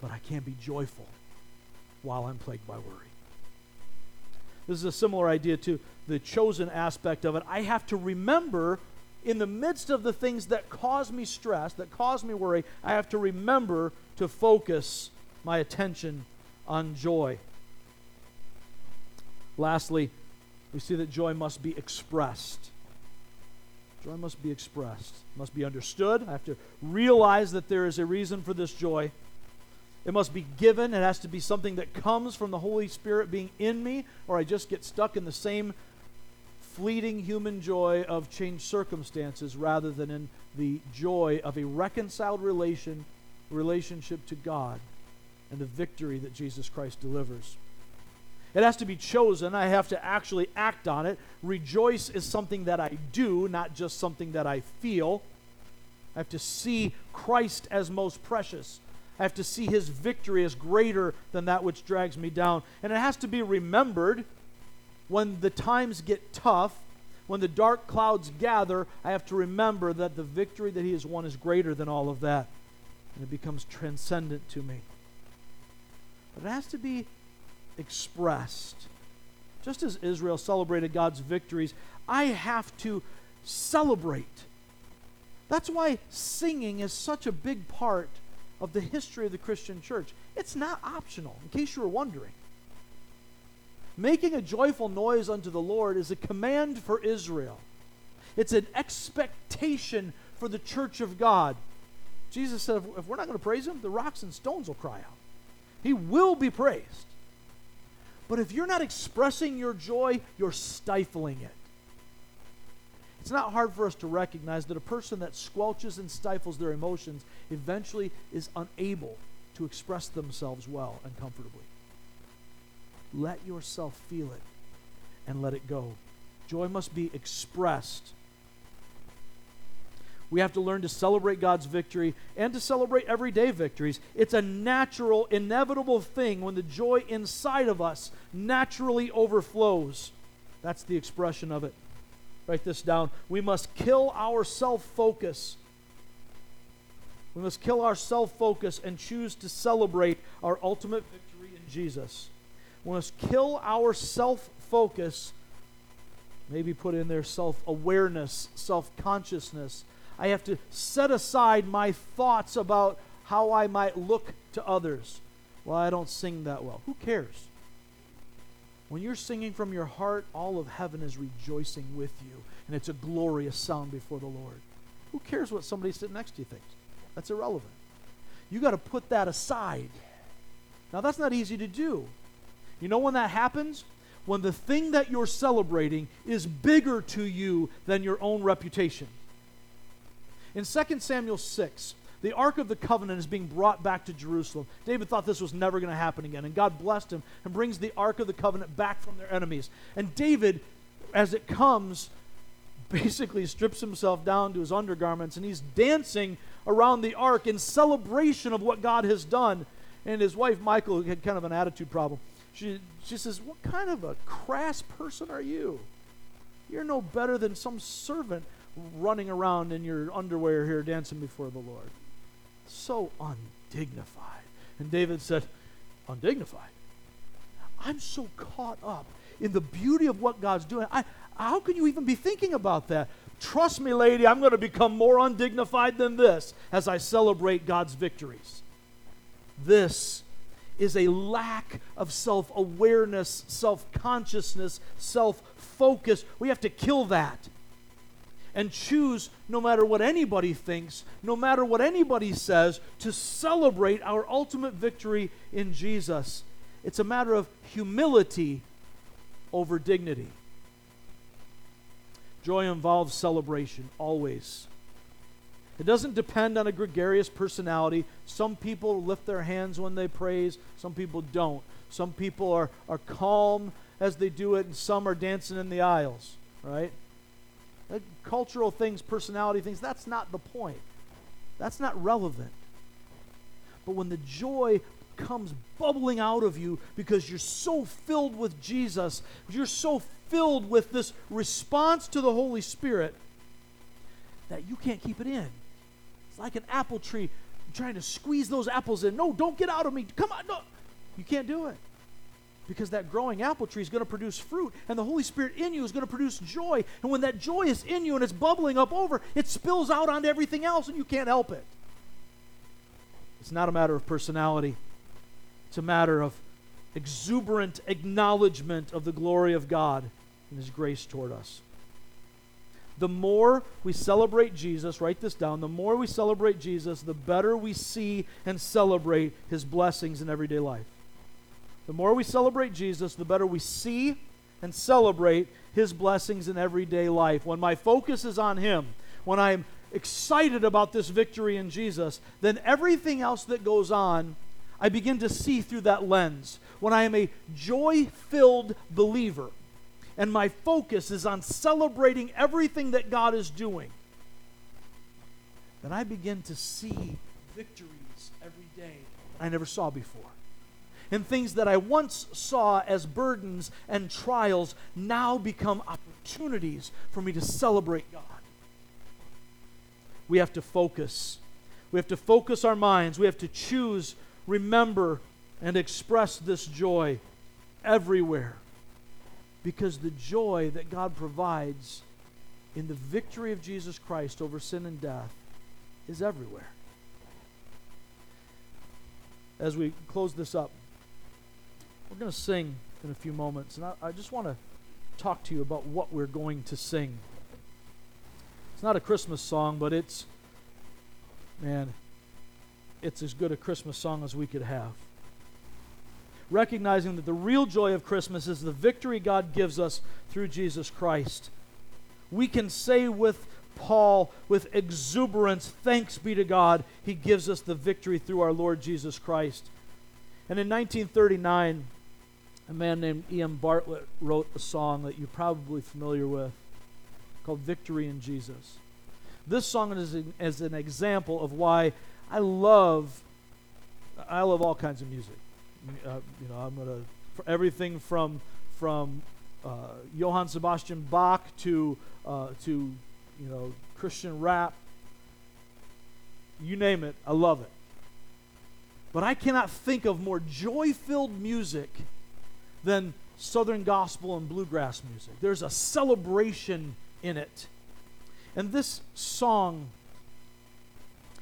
but I can't be joyful while I'm plagued by worry. This is a similar idea to the chosen aspect of it. I have to remember in the midst of the things that cause me stress, that cause me worry, I have to remember to focus my attention on joy. Lastly, we see that joy must be expressed. Joy must be expressed, must be understood. I have to realize that there is a reason for this joy. It must be given. It has to be something that comes from the Holy Spirit being in me, or I just get stuck in the same fleeting human joy of changed circumstances rather than in the joy of a reconciled relation, relationship to God and the victory that Jesus Christ delivers. It has to be chosen. I have to actually act on it. Rejoice is something that I do, not just something that I feel. I have to see Christ as most precious. I have to see his victory as greater than that which drags me down. And it has to be remembered when the times get tough, when the dark clouds gather, I have to remember that the victory that he has won is greater than all of that. And it becomes transcendent to me. But it has to be expressed. Just as Israel celebrated God's victories, I have to celebrate. That's why singing is such a big part of the history of the Christian church. It's not optional, in case you were wondering. Making a joyful noise unto the Lord is a command for Israel. It's an expectation for the church of God. Jesus said, if we're not going to praise him, the rocks and stones will cry out. He will be praised. But if you're not expressing your joy, you're stifling it. It's not hard for us to recognize that a person that squelches and stifles their emotions eventually is unable to express themselves well and comfortably. Let yourself feel it and let it go. Joy must be expressed. We have to learn to celebrate God's victory and to celebrate everyday victories. It's a natural, inevitable thing when the joy inside of us naturally overflows. That's the expression of it. Write this down. We must kill our self focus. We must kill our self focus and choose to celebrate our ultimate victory in Jesus. We must kill our self focus, maybe put in there self awareness, self consciousness. I have to set aside my thoughts about how I might look to others. Well, I don't sing that well. Who cares? When you're singing from your heart, all of heaven is rejoicing with you, and it's a glorious sound before the Lord. Who cares what somebody sitting next to you thinks? That's irrelevant. You got to put that aside. Now, that's not easy to do. You know when that happens? When the thing that you're celebrating is bigger to you than your own reputation. In 2 Samuel 6, the Ark of the Covenant is being brought back to Jerusalem. David thought this was never going to happen again, and God blessed him and brings the Ark of the Covenant back from their enemies. And David, as it comes, basically strips himself down to his undergarments and he's dancing around the ark in celebration of what God has done. And his wife, Michal, had kind of an attitude problem. She, she says, What kind of a crass person are you? You're no better than some servant running around in your underwear here dancing before the Lord. So undignified. And David said, Undignified? I'm so caught up in the beauty of what God's doing. I, how can you even be thinking about that? Trust me, lady, I'm going to become more undignified than this as I celebrate God's victories. This is a lack of self awareness, self consciousness, self focus. We have to kill that and choose, no matter what anybody thinks, no matter what anybody says, to celebrate our ultimate victory in Jesus. It's a matter of humility over dignity. Joy involves celebration, always. It doesn't depend on a gregarious personality. Some people lift their hands when they praise, some people don't. Some people are, are calm as they do it, and some are dancing in the aisles, right? Uh, cultural things, personality things, that's not the point. That's not relevant. But when the joy comes bubbling out of you because you're so filled with Jesus, you're so filled with this response to the Holy Spirit that you can't keep it in. It's like an apple tree trying to squeeze those apples in. No, don't get out of me. Come on. No. You can't do it because that growing apple tree is going to produce fruit, and the Holy Spirit in you is going to produce joy. And when that joy is in you and it's bubbling up over, it spills out onto everything else, and you can't help it. It's not a matter of personality, it's a matter of exuberant acknowledgement of the glory of God and His grace toward us. The more we celebrate Jesus, write this down, the more we celebrate Jesus, the better we see and celebrate His blessings in everyday life. The more we celebrate Jesus, the better we see and celebrate His blessings in everyday life. When my focus is on Him, when I'm excited about this victory in Jesus, then everything else that goes on, I begin to see through that lens. When I am a joy filled believer and my focus is on celebrating everything that God is doing, then I begin to see victories every day I never saw before. And things that I once saw as burdens and trials now become opportunities for me to celebrate God we have to focus. We have to focus our minds. We have to choose, remember, and express this joy everywhere. Because the joy that God provides in the victory of Jesus Christ over sin and death is everywhere. As we close this up, we're going to sing in a few moments. And I, I just want to talk to you about what we're going to sing. It's not a Christmas song, but it's, man, it's as good a Christmas song as we could have. Recognizing that the real joy of Christmas is the victory God gives us through Jesus Christ. We can say with Paul, with exuberance, thanks be to God, he gives us the victory through our Lord Jesus Christ. And in 1939, a man named E.M. Bartlett wrote a song that you're probably familiar with called Victory in Jesus. This song is, as an example of why I love I love all kinds of music. Uh, you know, I'm gonna everything from from uh, Johann Sebastian Bach to uh, to you know Christian rap. You name it, I love it. But I cannot think of more joy-filled music than Southern gospel and bluegrass music. There's a celebration in it. And this song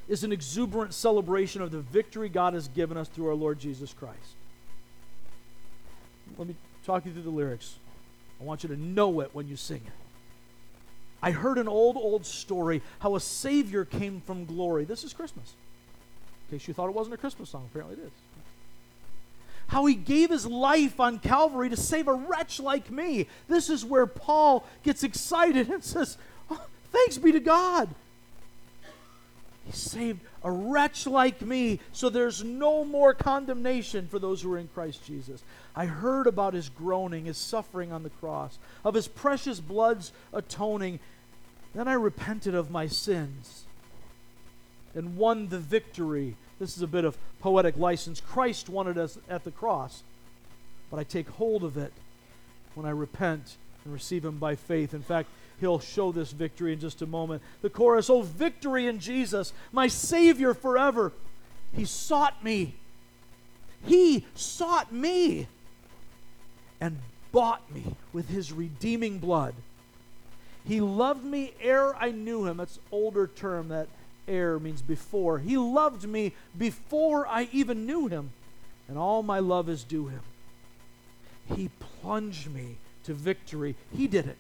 is an exuberant celebration of the victory God has given us through our Lord Jesus Christ. Let me talk you through the lyrics. I want you to know it when you sing it. I heard an old, old story how a Savior came from glory. This is Christmas. In case you thought it wasn't a Christmas song, apparently it is how he gave his life on Calvary to save a wretch like me. This is where Paul gets excited and says, oh, Thanks be to God. He saved a wretch like me, so there's no more condemnation for those who are in Christ Jesus. I heard about his groaning, his suffering on the cross, of his precious blood's atoning. Then I repented of my sins and won the victory this is a bit of poetic license. Christ wanted us at the cross, but I take hold of it when I repent and receive Him by faith. In fact, He'll show this victory in just a moment. The chorus, Oh, victory in Jesus, my Savior forever. He sought me. He sought me and bought me with His redeeming blood. He loved me ere I knew Him. That's older term that ere means before. He loved me before I even knew him, and all my love is due him. He plunged me to victory. He did it.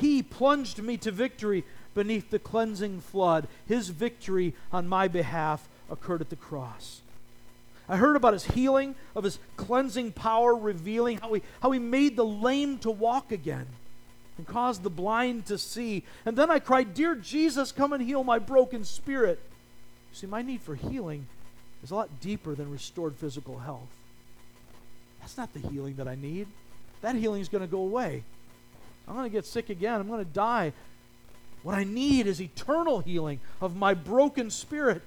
He plunged me to victory beneath the cleansing flood. His victory on my behalf occurred at the cross. I heard about his healing, of his cleansing power, revealing how he, how he made the lame to walk again and caused the blind to see. And then I cried, Dear Jesus, come and heal my broken spirit. You see, my need for healing is a lot deeper than restored physical health. That's not the healing that I need. That healing is going to go away. I'm going to get sick again. I'm going to die. What I need is eternal healing of my broken spirit.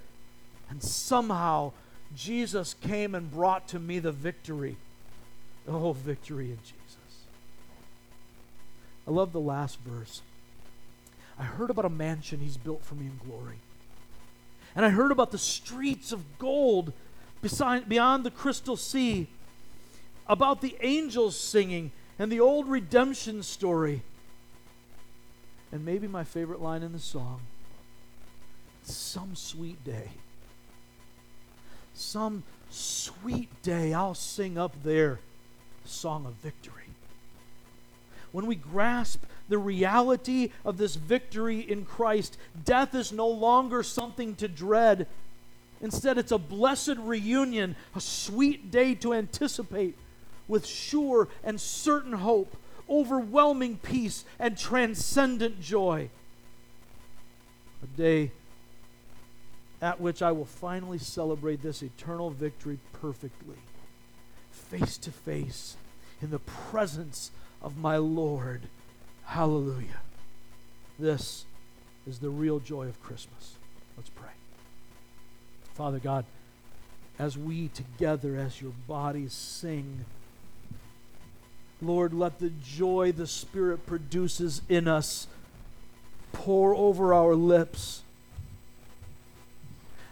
And somehow, Jesus came and brought to me the victory. Oh, victory in Jesus. I love the last verse. I heard about a mansion he's built for me in glory. And I heard about the streets of gold beside, beyond the crystal sea, about the angels singing and the old redemption story. And maybe my favorite line in the song some sweet day, some sweet day I'll sing up there song of victory. When we grasp the reality of this victory in Christ, death is no longer something to dread. Instead, it's a blessed reunion, a sweet day to anticipate with sure and certain hope, overwhelming peace, and transcendent joy. A day at which I will finally celebrate this eternal victory perfectly, face to face, in the presence of my Lord. Hallelujah. This is the real joy of Christmas. Let's pray. Father God, as we together, as your bodies sing, Lord, let the joy the Spirit produces in us pour over our lips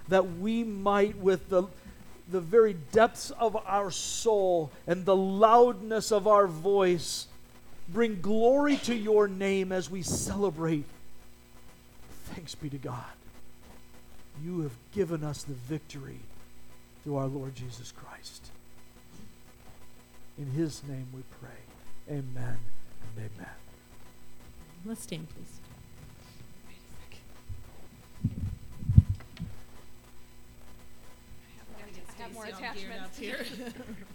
that we might, with the, the very depths of our soul and the loudness of our voice, bring glory to your name as we celebrate. Thanks be to God. You have given us the victory through our Lord Jesus Christ. In his name we pray. Amen and amen. Let's stand, please. I have more attachments. here. <laughs> <laughs> <laughs>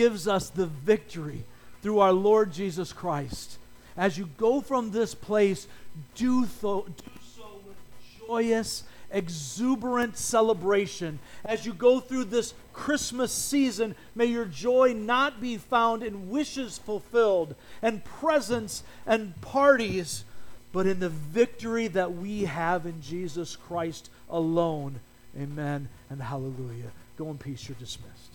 gives us the victory through our Lord Jesus Christ. As you go from this place, do, so, do so with joyous, exuberant celebration. As you go through this Christmas season, may your joy not be found in wishes fulfilled and presents and parties, but in the victory that we have in Jesus Christ alone. Amen and hallelujah. Go in peace, you're dismissed.